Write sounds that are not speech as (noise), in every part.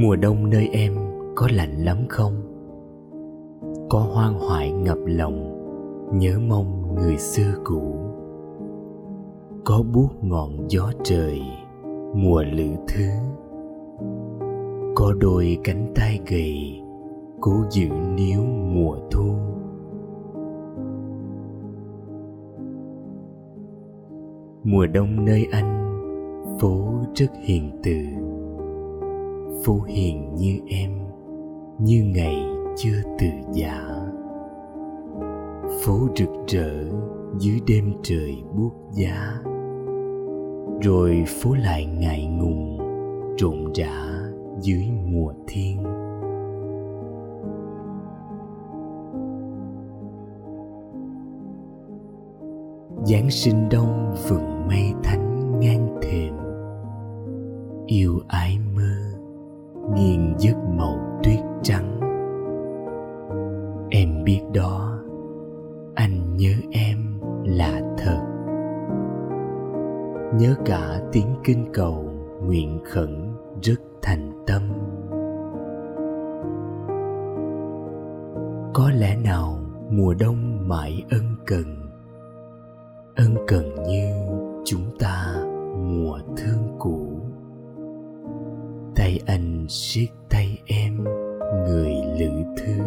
mùa đông nơi em có lạnh lắm không? Có hoang hoại ngập lòng, nhớ mong người xưa cũ. Có buốt ngọn gió trời, mùa lữ thứ. Có đôi cánh tay gầy, cố giữ níu mùa thu. Mùa đông nơi anh, phố rất hiền từ phố hiền như em, như ngày chưa từ giả. Phố rực rỡ dưới đêm trời buốt giá. Rồi phố lại ngại ngùng, rộn rã dưới mùa thiên. Giáng sinh đông vừng mây thánh ngang thềm. Yêu ái mơ nhiên giấc màu tuyết trắng. Em biết đó, anh nhớ em là thật. Nhớ cả tiếng kinh cầu nguyện khẩn rất thành tâm. Có lẽ nào mùa đông mãi ân cần ân cần như chúng ta mùa thương cũ tay anh siết tay em, người lữ thứ.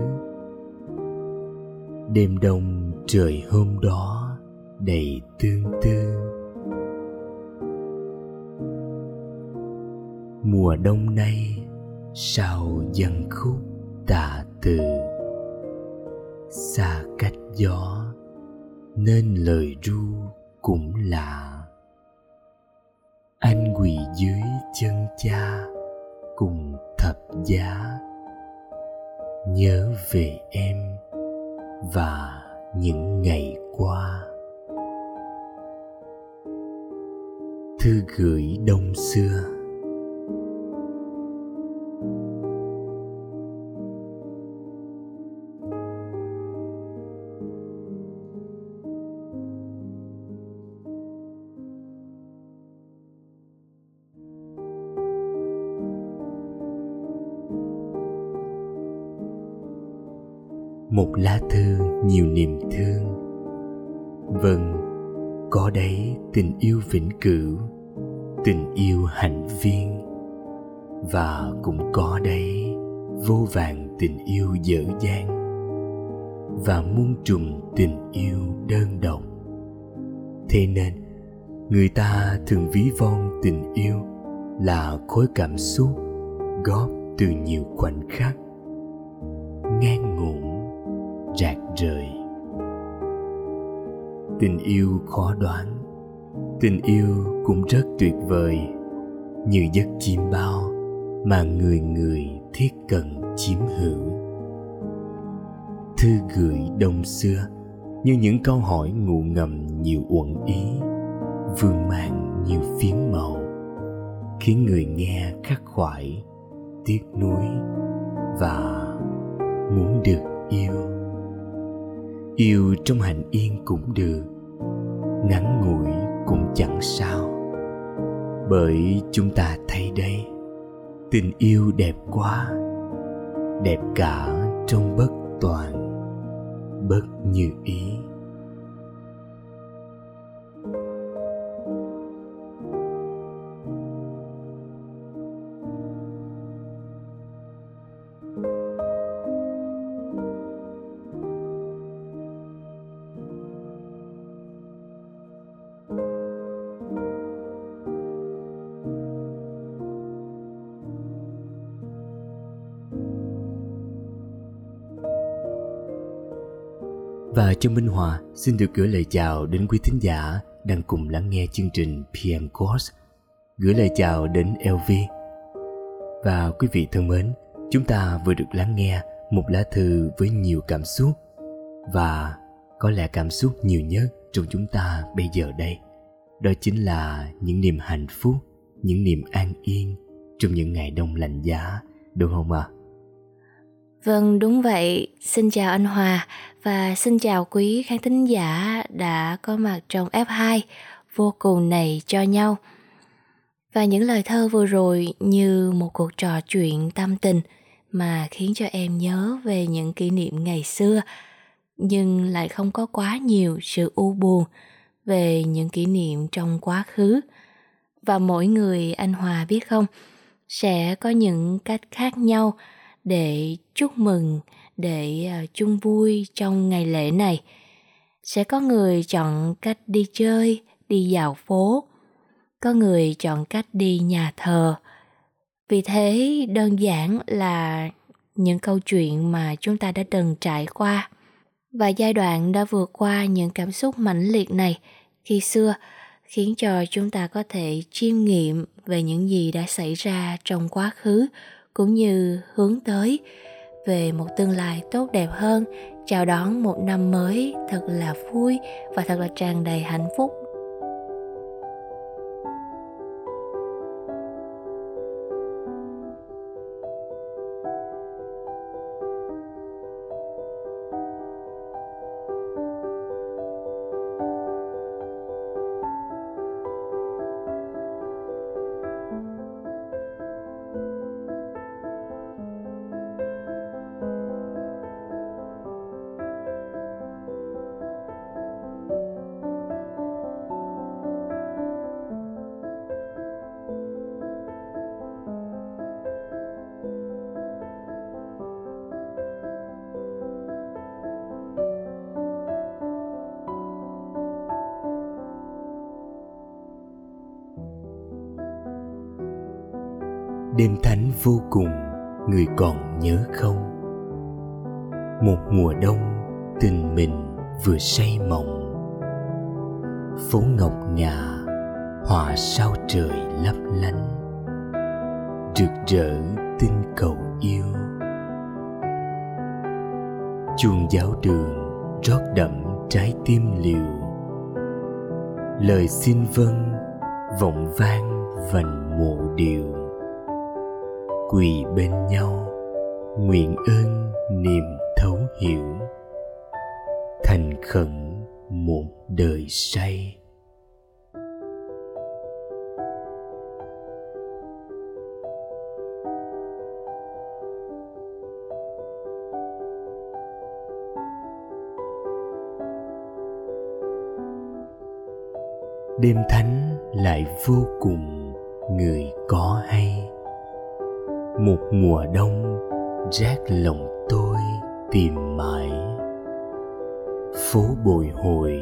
Đêm đông trời hôm đó đầy tương tư. Mùa đông nay sao dần khúc tà từ. Xa cách gió, nên lời ru cũng lạ. Anh quỳ dưới chân cha cùng thập giá. Nhớ về em và những ngày qua. Thư gửi đông xưa. Tình yêu vĩnh cửu, tình yêu hạnh viên. Và cũng có đấy, vô vàng tình yêu dở dang. Và muôn trùng tình yêu đơn độc. Thế nên, người ta thường ví von tình yêu là khối cảm xúc góp từ nhiều khoảnh khắc. Ngang ngủn, rạc rời. Tình yêu khó đoán tình yêu cũng rất tuyệt vời. Như giấc chim bao mà người người thiết cần chiếm hữu. Thư gửi đông xưa như những câu hỏi ngụ ngầm nhiều uẩn ý, vương mang nhiều phiến màu. Khiến người nghe khắc khoải, tiếc nuối và muốn được yêu. Yêu trong hạnh yên cũng được, ngắn ngủi cũng chẳng sao. Bởi chúng ta thấy đây, tình yêu đẹp quá, đẹp cả trong bất toàn, bất như ý. Và Trương Minh Hòa xin được gửi lời chào đến quý thính giả đang cùng lắng nghe chương trình PM Course. Gửi lời chào đến LV. Và quý vị thân mến, chúng ta vừa được lắng nghe một lá thư với nhiều cảm xúc và có lẽ cảm xúc nhiều nhất trong chúng ta bây giờ đây. Đó chính là những niềm hạnh phúc, những niềm an yên trong những ngày đông lạnh giá, đúng không ạ? À? Vâng, đúng vậy. Xin chào anh Hòa và xin chào quý khán thính giả đã có mặt trong F2 vô cùng này cho nhau. và những lời thơ vừa rồi như một cuộc trò chuyện tâm tình mà khiến cho em nhớ về những kỷ niệm ngày xưa nhưng lại không có quá nhiều sự u buồn về những kỷ niệm trong quá khứ và mỗi người anh hòa biết không sẽ có những cách khác nhau để chúc mừng, để à, chung vui trong ngày lễ này. Sẽ có người chọn cách đi chơi, đi dạo phố. Có người chọn cách đi nhà thờ. Vì thế, đơn giản là những câu chuyện mà chúng ta đã từng trải qua. Và giai đoạn đã vượt qua những cảm xúc mãnh liệt này khi xưa khiến cho chúng ta có thể chiêm nghiệm về những gì đã xảy ra trong quá khứ cũng như hướng tới về một tương lai tốt đẹp hơn. Chào đón một năm mới thật là vui và thật là tràn đầy hạnh phúc. Đêm thánh vô cùng, người còn nhớ không? Một mùa đông, tình mình vừa say mộng. Phố ngọc ngà hòa sao trời lấp lánh. Rực rỡ tinh cầu yêu. Chuông giáo đường rót đậm trái tim liều. Lời xin vâng vọng vang vành mộ điều quỳ bên nhau. Nguyện ơn niềm thấu hiểu. Thành khẩn một đời say. Đêm thánh lại vô cùng người có hay một mùa đông, rét lòng tôi tìm mãi. Phố bồi hồi,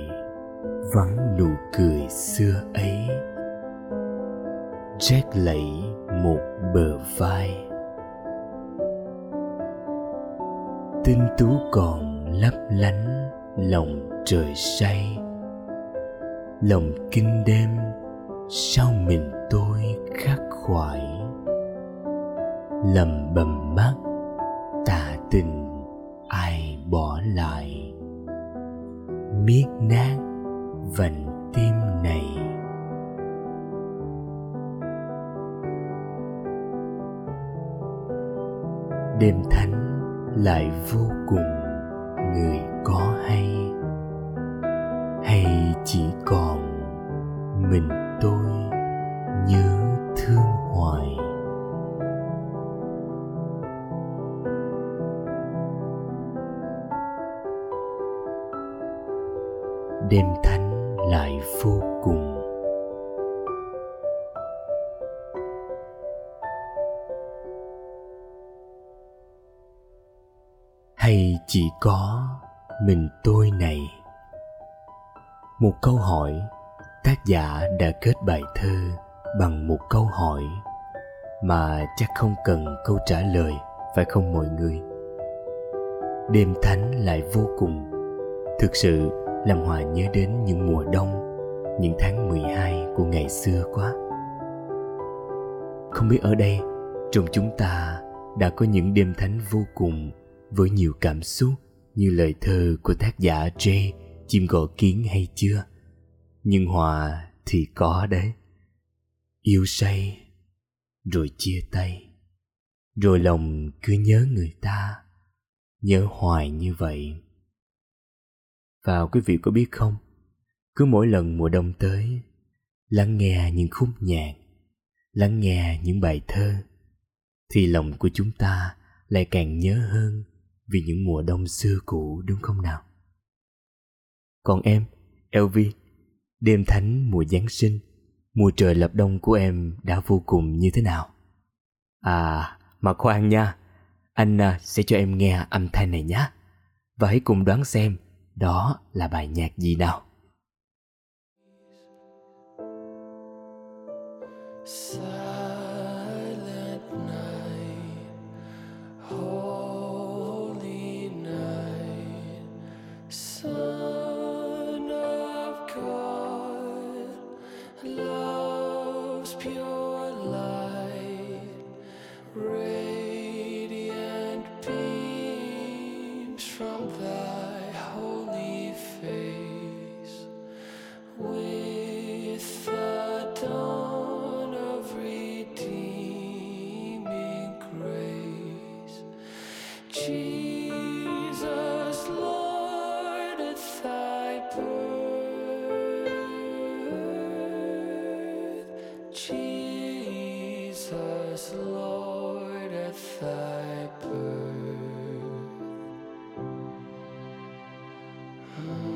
vắng nụ cười xưa ấy. Rét lẫy một bờ vai. Tinh tú còn lấp lánh lòng trời say. Lòng kinh đêm, sao mình tôi khắc khoải? Lầm bầm mắt, tà tình ai bỏ lại? Miết nát vành tim này. Đêm thánh lại vô cùng, người có hay? Hay chỉ còn mình tôi? Hay chỉ có mình tôi này? Một câu hỏi tác giả đã kết bài thơ bằng một câu hỏi mà chắc không cần câu trả lời phải không mọi người? Đêm thánh lại vô cùng. Thực sự làm Hòa nhớ đến những mùa đông, những tháng 12 của ngày xưa quá. Không biết ở đây, trong chúng ta đã có những đêm thánh vô cùng với nhiều cảm xúc như lời thơ của tác giả Jay Chim gò kiến hay chưa? Nhưng Hòa thì có đấy. Yêu say, rồi chia tay, rồi lòng cứ nhớ người ta, nhớ hoài như vậy và quý vị có biết không, cứ mỗi lần mùa đông tới, lắng nghe những khúc nhạc, lắng nghe những bài thơ thì lòng của chúng ta lại càng nhớ hơn vì những mùa đông xưa cũ, đúng không nào? Còn em elvi đêm thánh mùa giáng sinh, mùa trời lập đông của em đã vô cùng như thế nào? À mà khoan nha, anh à, sẽ cho em nghe âm thanh này nhé và hãy cùng đoán xem đó là bài nhạc gì nào. Mm-hmm.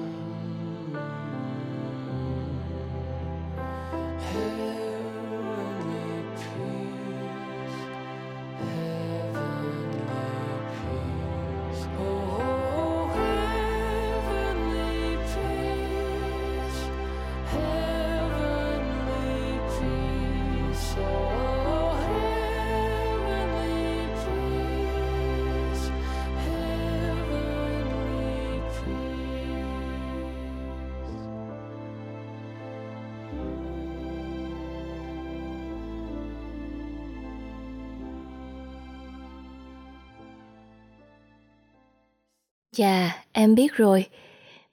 Dạ, em biết rồi.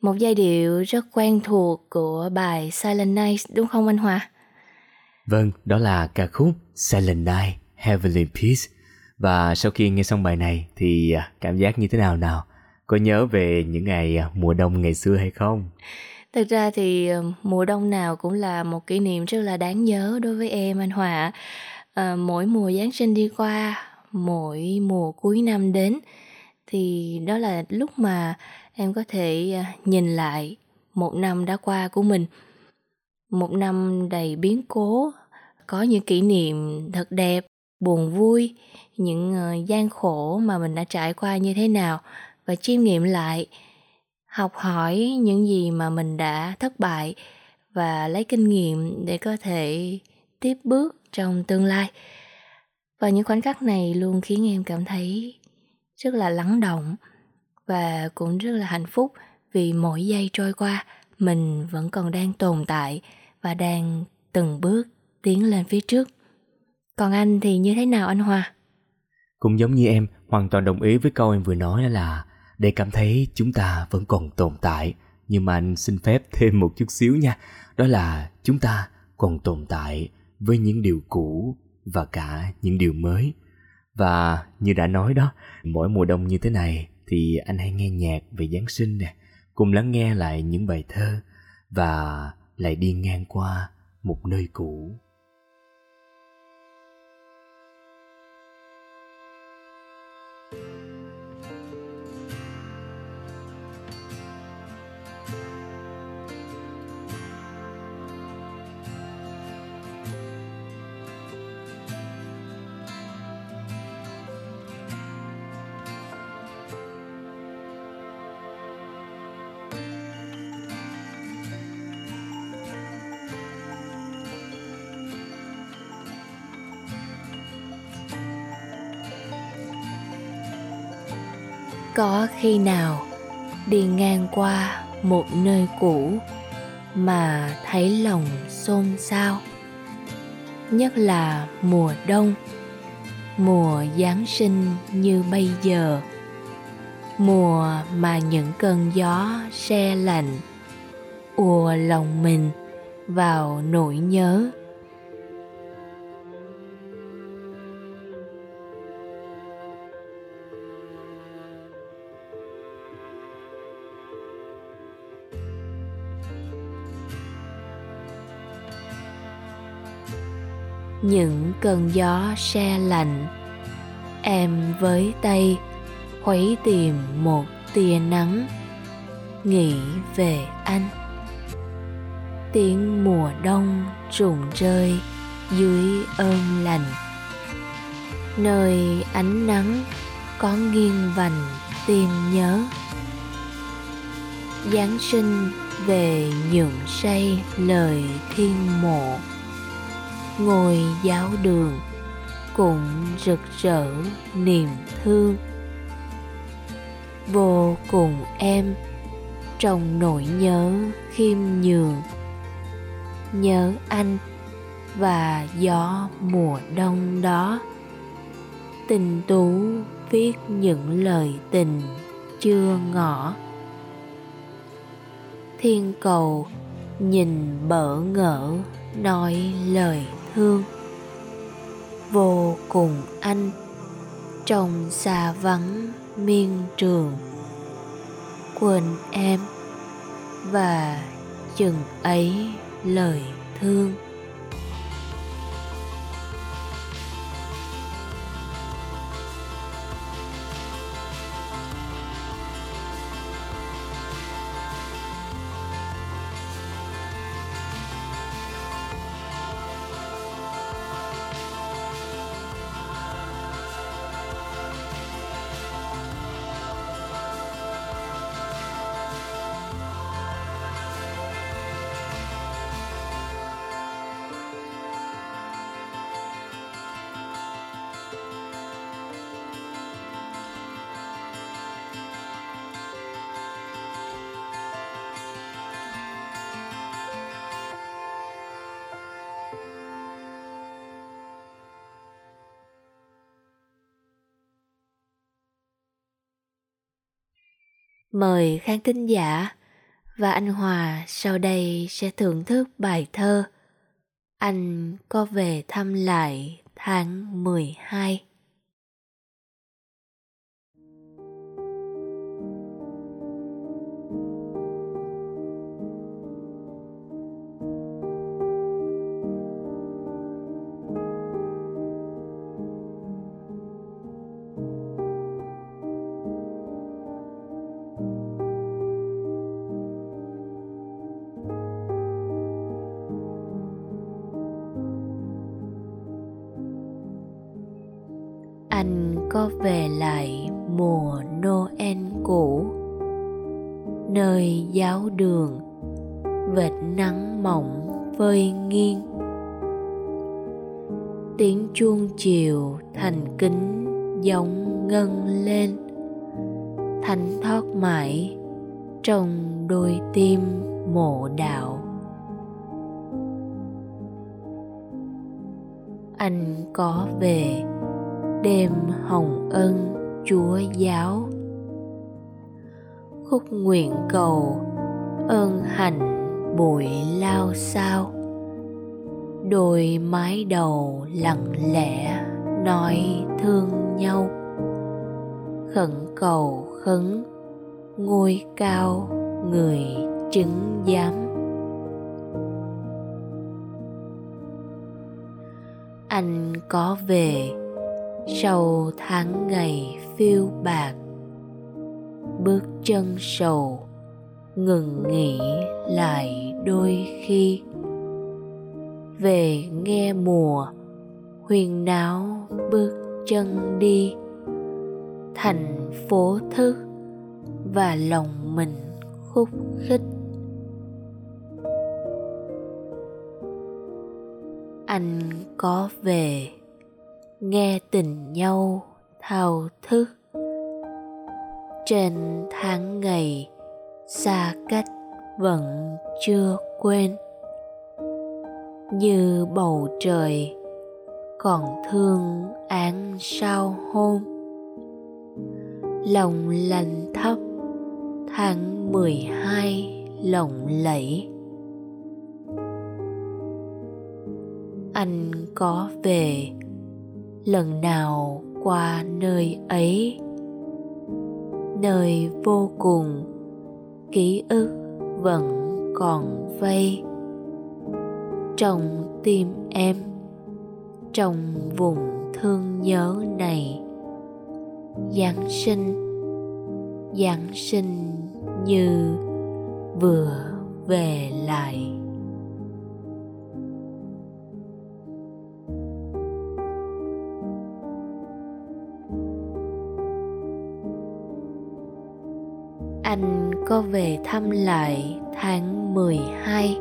Một giai điệu rất quen thuộc của bài Silent Night đúng không anh Hòa? Vâng, đó là ca khúc Silent Night, Heavenly Peace. Và sau khi nghe xong bài này thì à, cảm giác như thế nào nào? Có nhớ về những ngày à, mùa đông ngày xưa hay không? Thực ra thì à, mùa đông nào cũng là một kỷ niệm rất là đáng nhớ đối với em anh Hòa. À, mỗi mùa Giáng sinh đi qua, mỗi mùa cuối năm đến thì đó là lúc mà em có thể à, nhìn lại một năm đã qua của mình. Một năm đầy biến cố, có những kỷ niệm thật đẹp, buồn vui, những ờ, gian khổ mà mình đã trải qua như thế nào và chiêm nghiệm lại, học hỏi những gì mà mình đã thất bại và lấy kinh nghiệm để có thể tiếp bước trong tương lai. Và những khoảnh khắc này luôn khiến em cảm thấy rất là lắng động và cũng rất là hạnh phúc vì mỗi giây trôi qua mình vẫn còn đang tồn tại và đang từng bước tiến lên phía trước. Còn anh thì như thế nào anh hoa cũng giống như em, hoàn toàn đồng ý với câu em vừa nói đó là để cảm thấy chúng ta vẫn còn tồn tại. Nhưng mà anh xin phép (laughs) thêm một chút xíu nha, đó là chúng ta còn tồn tại với những điều cũ và cả những điều mới và như đã nói đó, mỗi mùa đông như thế này thì anh hay nghe nhạc về Giáng sinh nè, cùng lắng nghe lại những bài thơ và lại đi ngang qua một nơi cũ. Khi nào đi ngang qua một nơi cũ mà thấy lòng xôn xao? Nhất là mùa đông, mùa giáng sinh như bây giờ, mùa mà những cơn gió se lạnh, ùa lòng mình vào nỗi nhớ. Những cơn gió se lạnh. Em với tay khuấy tìm một tia nắng. Nghĩ về anh. Tiếng mùa đông trùng rơi dưới ơn lành nơi ánh nắng có nghiêng vành tìm nhớ. Giáng sinh về nhượng say lời thiên mộ ngồi giáo đường cũng rực rỡ niềm thương. Vô cùng em trong nỗi nhớ khiêm nhường. Nhớ anh và gió mùa đông đó. Tình tú viết những lời tình chưa ngỏ. Thiên cầu nhìn bỡ ngỡ nói lời thương vô cùng anh, trong xa vắng miên trường. Quên em và chừng ấy lời thương. Mời khán thính giả và anh Hòa sau đây sẽ thưởng thức bài thơ Anh có về thăm lại tháng 12. Anh có về. Đêm hồng ân chúa giáo. Khúc nguyện cầu ơn hạnh bụi lao sao. Đôi mái đầu lặng lẽ nói thương nhau. Khẩn cầu khấn, ngôi cao người chứng giám. Anh có về sau tháng ngày phiêu bạc bước chân sầu ngừng nghỉ lại đôi khi. Về nghe mùa, huyền náo bước chân đi. Thành phố thức và lòng mình khúc khích. Anh có về nghe tình nhau thao thức. Trên tháng ngày, xa cách vẫn chưa quên. Như bầu trời còn thương án sao hôn lòng lành thấp tháng mười hai lộng lẫy. Anh có về lần nào qua nơi ấy? Nơi vô cùng, ký ức vẫn còn vây. Trong tim em, trong vùng thương nhớ này, giáng sinh giáng sinh như vừa về lại. Có về thăm lại tháng 12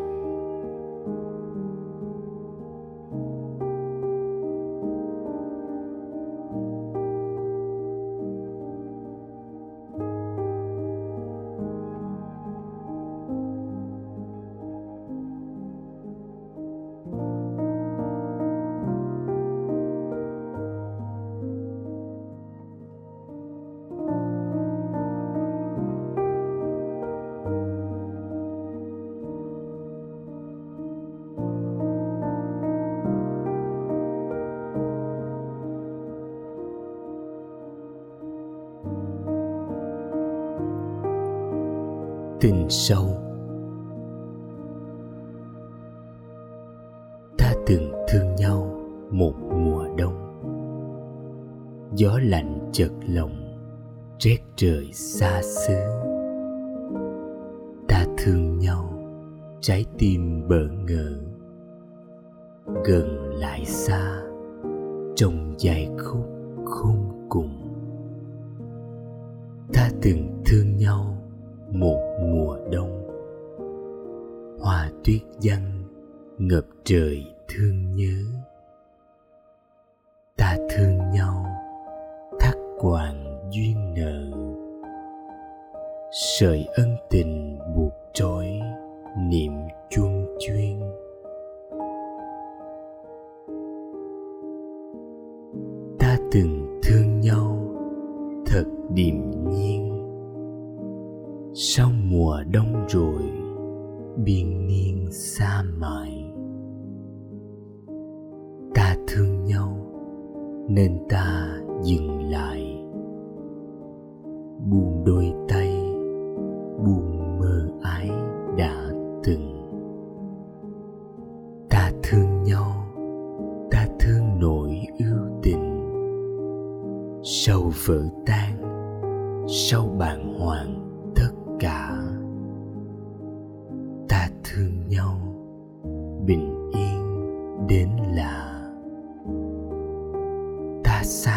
tình sâu. Ta từng thương nhau một mùa đông. Gió lạnh chợt lòng rét trời xa xứ. Ta thương nhau trái tim bỡ ngỡ. Gần lại xa, trong dài khúc tuyết văng ngập trời thương nhớ. Ta thương nhau thắt quàng duyên nợ. Sợi ân tình buộc trói niệm chuông chuyên. Ta từng thương nhau thật điềm nhiên. Sau mùa đông rồi biên niên xa mãi ta thương nhau nên ta dừng lại.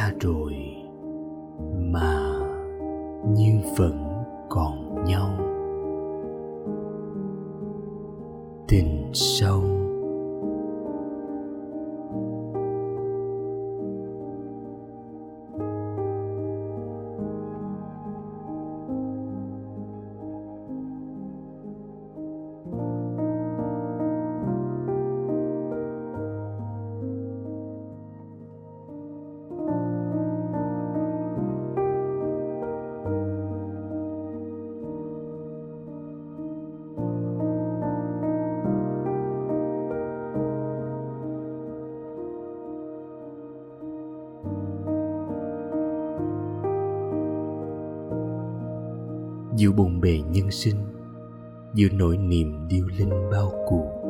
Xa rồi mà như vẫn còn nhau. Tình sâu sinh giữa nỗi niềm điêu linh bao cuộc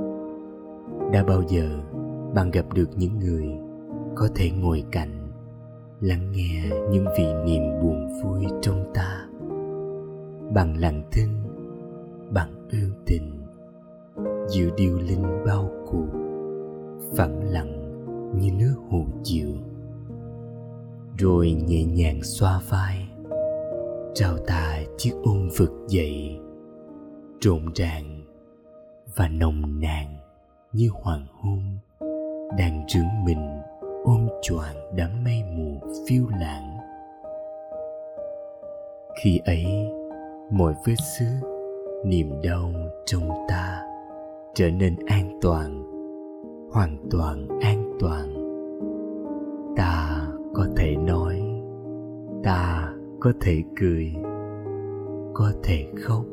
đã bao giờ bạn gặp được những người có thể ngồi cạnh, lắng nghe những vị niềm buồn vui trong ta? Bằng lặng thinh bằng ương tình giữa điêu linh bao cuộc phẳng lặng như nước hồ chiều rồi nhẹ nhàng xoa vai trao ta chiếc ôm vực dậy, trộn ràng và nồng nàn như hoàng hôn đang trướng mình ôm choàng đám mây mù phiêu lãng. Khi ấy, mọi vết xước niềm đau trong ta trở nên an toàn, hoàn toàn an toàn. Ta có thể nói, ta có thể cười, có thể khóc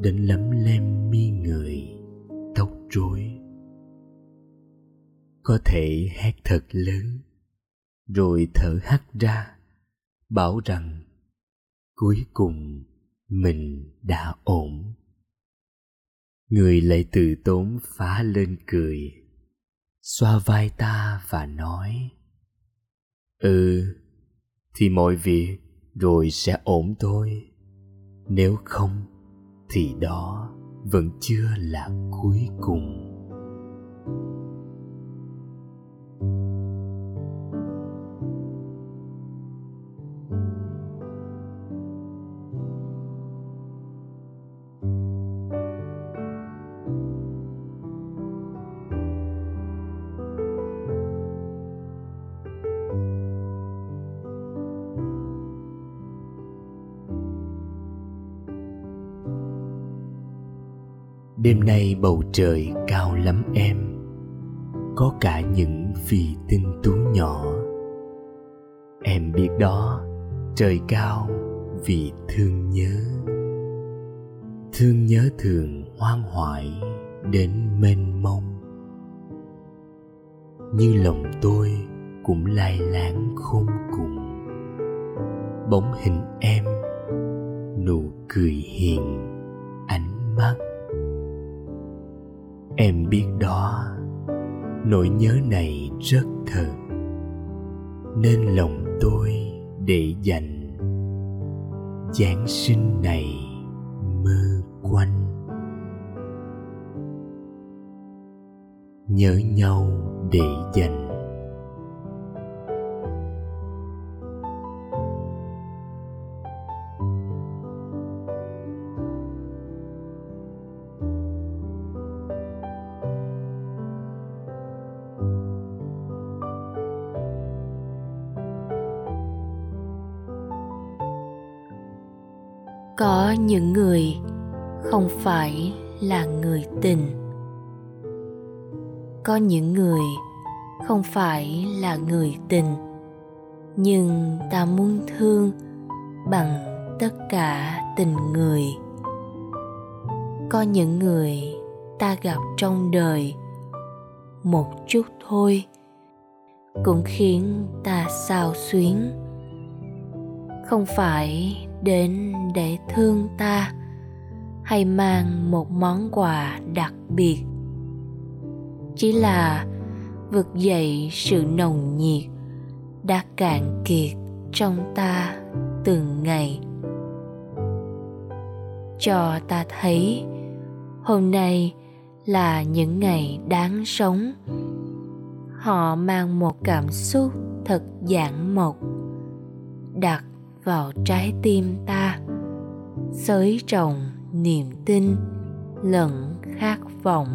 đến lấm lem mi người, tóc rối. Có thể hét thật lớn, rồi thở hắt ra, bảo rằng cuối cùng mình đã ổn. Người lại từ tốn phá lên cười, xoa vai ta và nói ừ thì mọi việc rồi sẽ ổn thôi. Nếu không thì đó vẫn chưa là cuối cùng. Nay bầu trời cao lắm em. Có cả những vì tinh tú nhỏ. Em biết đó, trời cao vì thương nhớ. Thương nhớ thường hoang hoại đến mênh mông. Như lòng tôi cũng lai láng khôn cùng. Bóng hình em nụ cười hiền, ánh mắt em biết đó, nỗi nhớ này rất thật nên lòng tôi để dành. Giáng sinh này mơ quanh. Nhớ nhau để dành. Những người không phải là người tình. Có những người không phải là người tình, nhưng ta muốn thương bằng tất cả tình người. Có những người ta gặp trong đời một chút thôi, cũng khiến ta xao xuyến. Không phải đến để thương ta, hay mang một món quà đặc biệt. Chỉ là vực dậy sự nồng nhiệt đã cạn kiệt trong ta từng ngày. Cho ta thấy, hôm nay là những ngày đáng sống. Họ mang một cảm xúc thật giản mộc, đặc vào trái tim ta. Xới trồng niềm tin, lẫn khát vọng.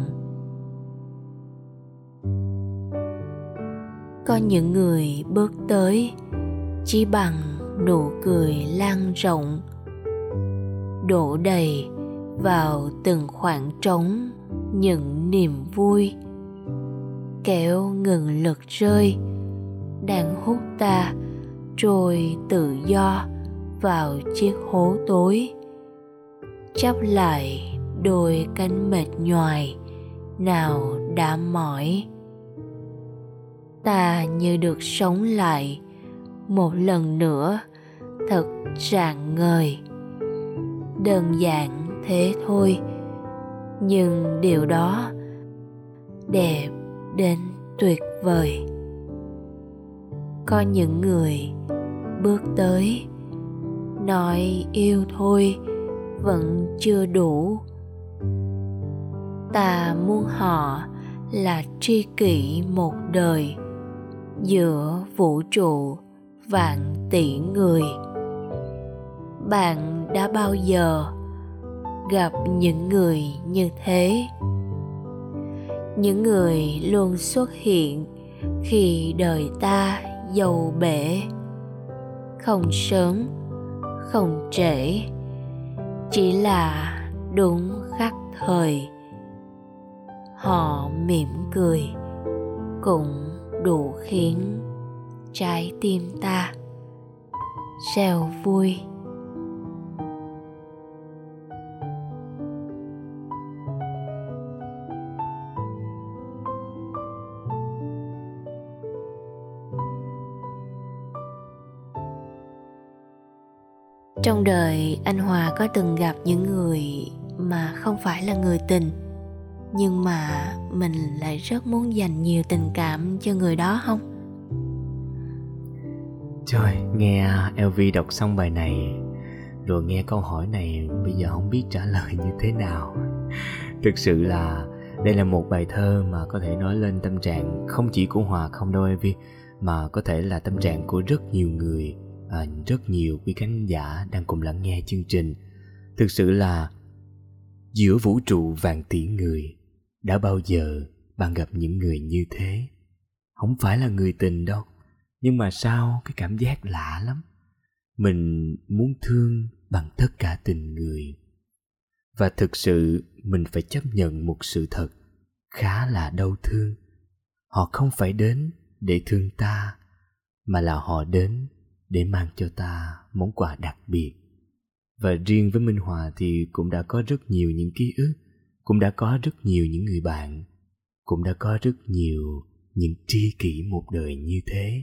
Có những người bước tới, chỉ bằng nụ cười lan rộng, đổ đầy vào từng khoảng trống những niềm vui, kéo ngừng lực rơi, đang hút ta trôi tự do vào chiếc hố tối. Chắp lại đôi cánh mệt nhoài nào đã mỏi. Ta như được sống lại một lần nữa, thật rạng ngời. Đơn giản thế thôi, nhưng điều đó đẹp đến tuyệt vời. Có những người bước tới. Nói yêu thôi, vẫn chưa đủ. Ta muốn họ là tri kỷ một đời, giữa vũ trụ vạn tỷ người. Bạn đã bao giờ gặp những người như thế? Những người luôn xuất hiện khi đời ta dầu bể không sớm không trễ, chỉ là đúng khắc thời. Họ mỉm cười, cũng đủ khiến trái tim ta reo vui. Trong đời, anh hòa có từng gặp những người mà không phải là người tình, nhưng mà mình lại rất muốn dành nhiều tình cảm cho người đó không? Trời, nghe lv đọc xong bài này, rồi nghe câu hỏi này, bây giờ không biết trả lời như thế nào. Thực sự là đây là một bài thơ mà có thể nói lên tâm trạng không chỉ của hòa không đâu lv mà có thể là tâm trạng của rất nhiều người à, rất nhiều quý khán giả đang cùng lắng nghe chương trình. Thực sự là giữa vũ trụ vàng tỷ người đã bao giờ bạn gặp những người như thế? Không phải là người tình đâu nhưng mà sao cái cảm giác lạ lắm? Mình muốn thương bằng tất cả tình người. Và thực sự mình phải chấp nhận một sự thật khá là đau thương. Họ không phải đến để thương ta mà là họ đến để mang cho ta món quà đặc biệt. Và riêng với minh hòa thì cũng đã có rất nhiều những ký ức, cũng đã có rất nhiều những người bạn, cũng đã có rất nhiều những tri kỷ một đời như thế.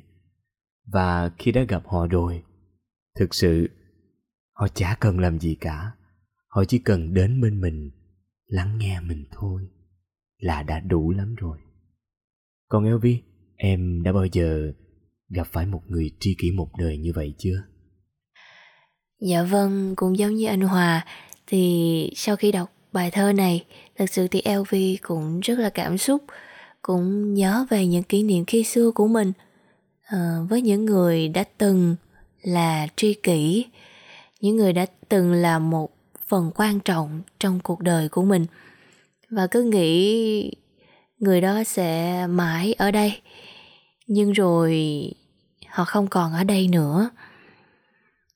Và khi đã gặp họ rồi, thực sự, họ chả cần làm gì cả. Họ chỉ cần đến bên mình, lắng nghe mình thôi, là đã đủ lắm rồi. Còn elvi, em đã bao giờ gặp phải một người tri kỷ một đời như vậy chưa? Dạ vâng cũng giống như anh hòa. Thì sau khi đọc bài thơ này thật sự thì lv cũng rất là cảm xúc cũng nhớ về những kỷ niệm khi xưa của mình à, với những người đã từng là tri kỷ những người đã từng là một phần quan trọng trong cuộc đời của mình. Và cứ nghĩ người đó sẽ mãi ở đây nhưng rồi họ không còn ở đây nữa.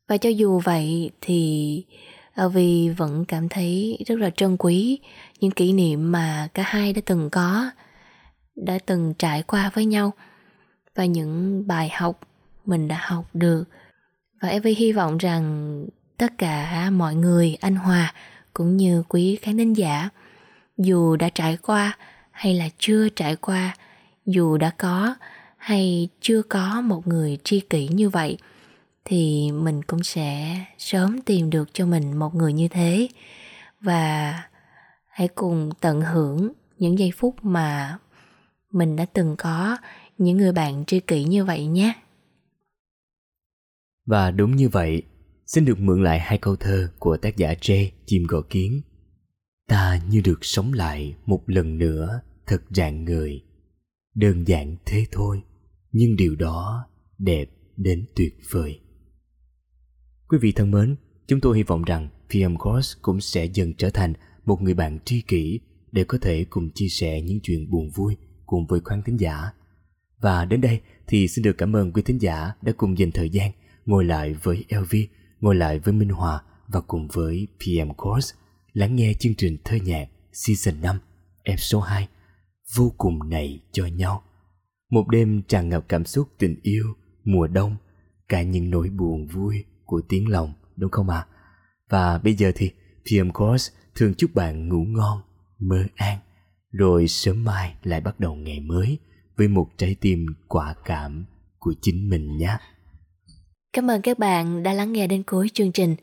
Và cho dù vậy thì vì vẫn cảm thấy rất là trân quý những kỷ niệm mà cả hai đã từng có, đã từng trải qua với nhau và những bài học mình đã học được. Và Evie hy vọng rằng tất cả mọi người, anh Hòa cũng như quý khán thính giả, dù đã trải qua hay là chưa trải qua, dù đã có hay chưa có một người tri kỷ như vậy thì mình cũng sẽ sớm tìm được cho mình một người như thế và hãy cùng tận hưởng những giây phút mà mình đã từng có những người bạn tri kỷ như vậy nhé và đúng như vậy xin được mượn lại hai câu thơ của tác giả J. Chim Gò Kiến. Ta như được sống lại một lần nữa thật rạng người. Đơn giản thế thôi, nhưng điều đó đẹp đến tuyệt vời. Quý vị thân mến, chúng tôi hy vọng rằng PM Course cũng sẽ dần trở thành một người bạn tri kỷ để có thể cùng chia sẻ những chuyện buồn vui cùng với khán thính giả. Và đến đây thì xin được cảm ơn quý thính giả đã cùng dành thời gian ngồi lại với LV ngồi lại với Minh Hòa và cùng với PM Course lắng nghe chương trình thơ nhạc Season 5, episode 2 Vô cùng này cho nhau. Một đêm tràn ngập cảm xúc tình yêu, mùa đông, cả những nỗi buồn vui của tiếng lòng, đúng không ạ? À? Và bây giờ thì PM Course thường chúc bạn ngủ ngon, mơ an, rồi sớm mai lại bắt đầu ngày mới với một trái tim quả cảm của chính mình nhé. Cảm ơn các bạn đã lắng nghe đến cuối chương trình.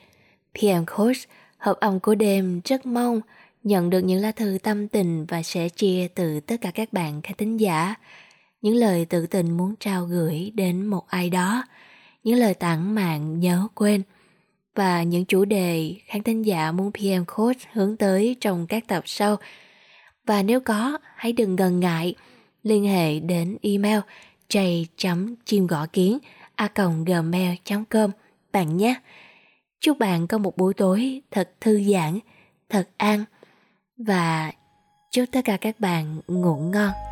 PM Coach, hợp âm của đêm rất mong nhận được những lá thư tâm tình và sẻ chia từ tất cả các bạn khán thính giả. Những lời tự tình muốn trao gửi đến một ai đó, những lời tặng mạng nhớ quên và những chủ đề khán thính giả muốn PM Coach hướng tới trong các tập sau. Và nếu có, hãy đừng ngần ngại liên hệ đến email j.chim gõ kiến a gmail.com bạn nhé. Chúc bạn có một buổi tối thật thư giãn, thật an và chúc tất cả các bạn ngủ ngon.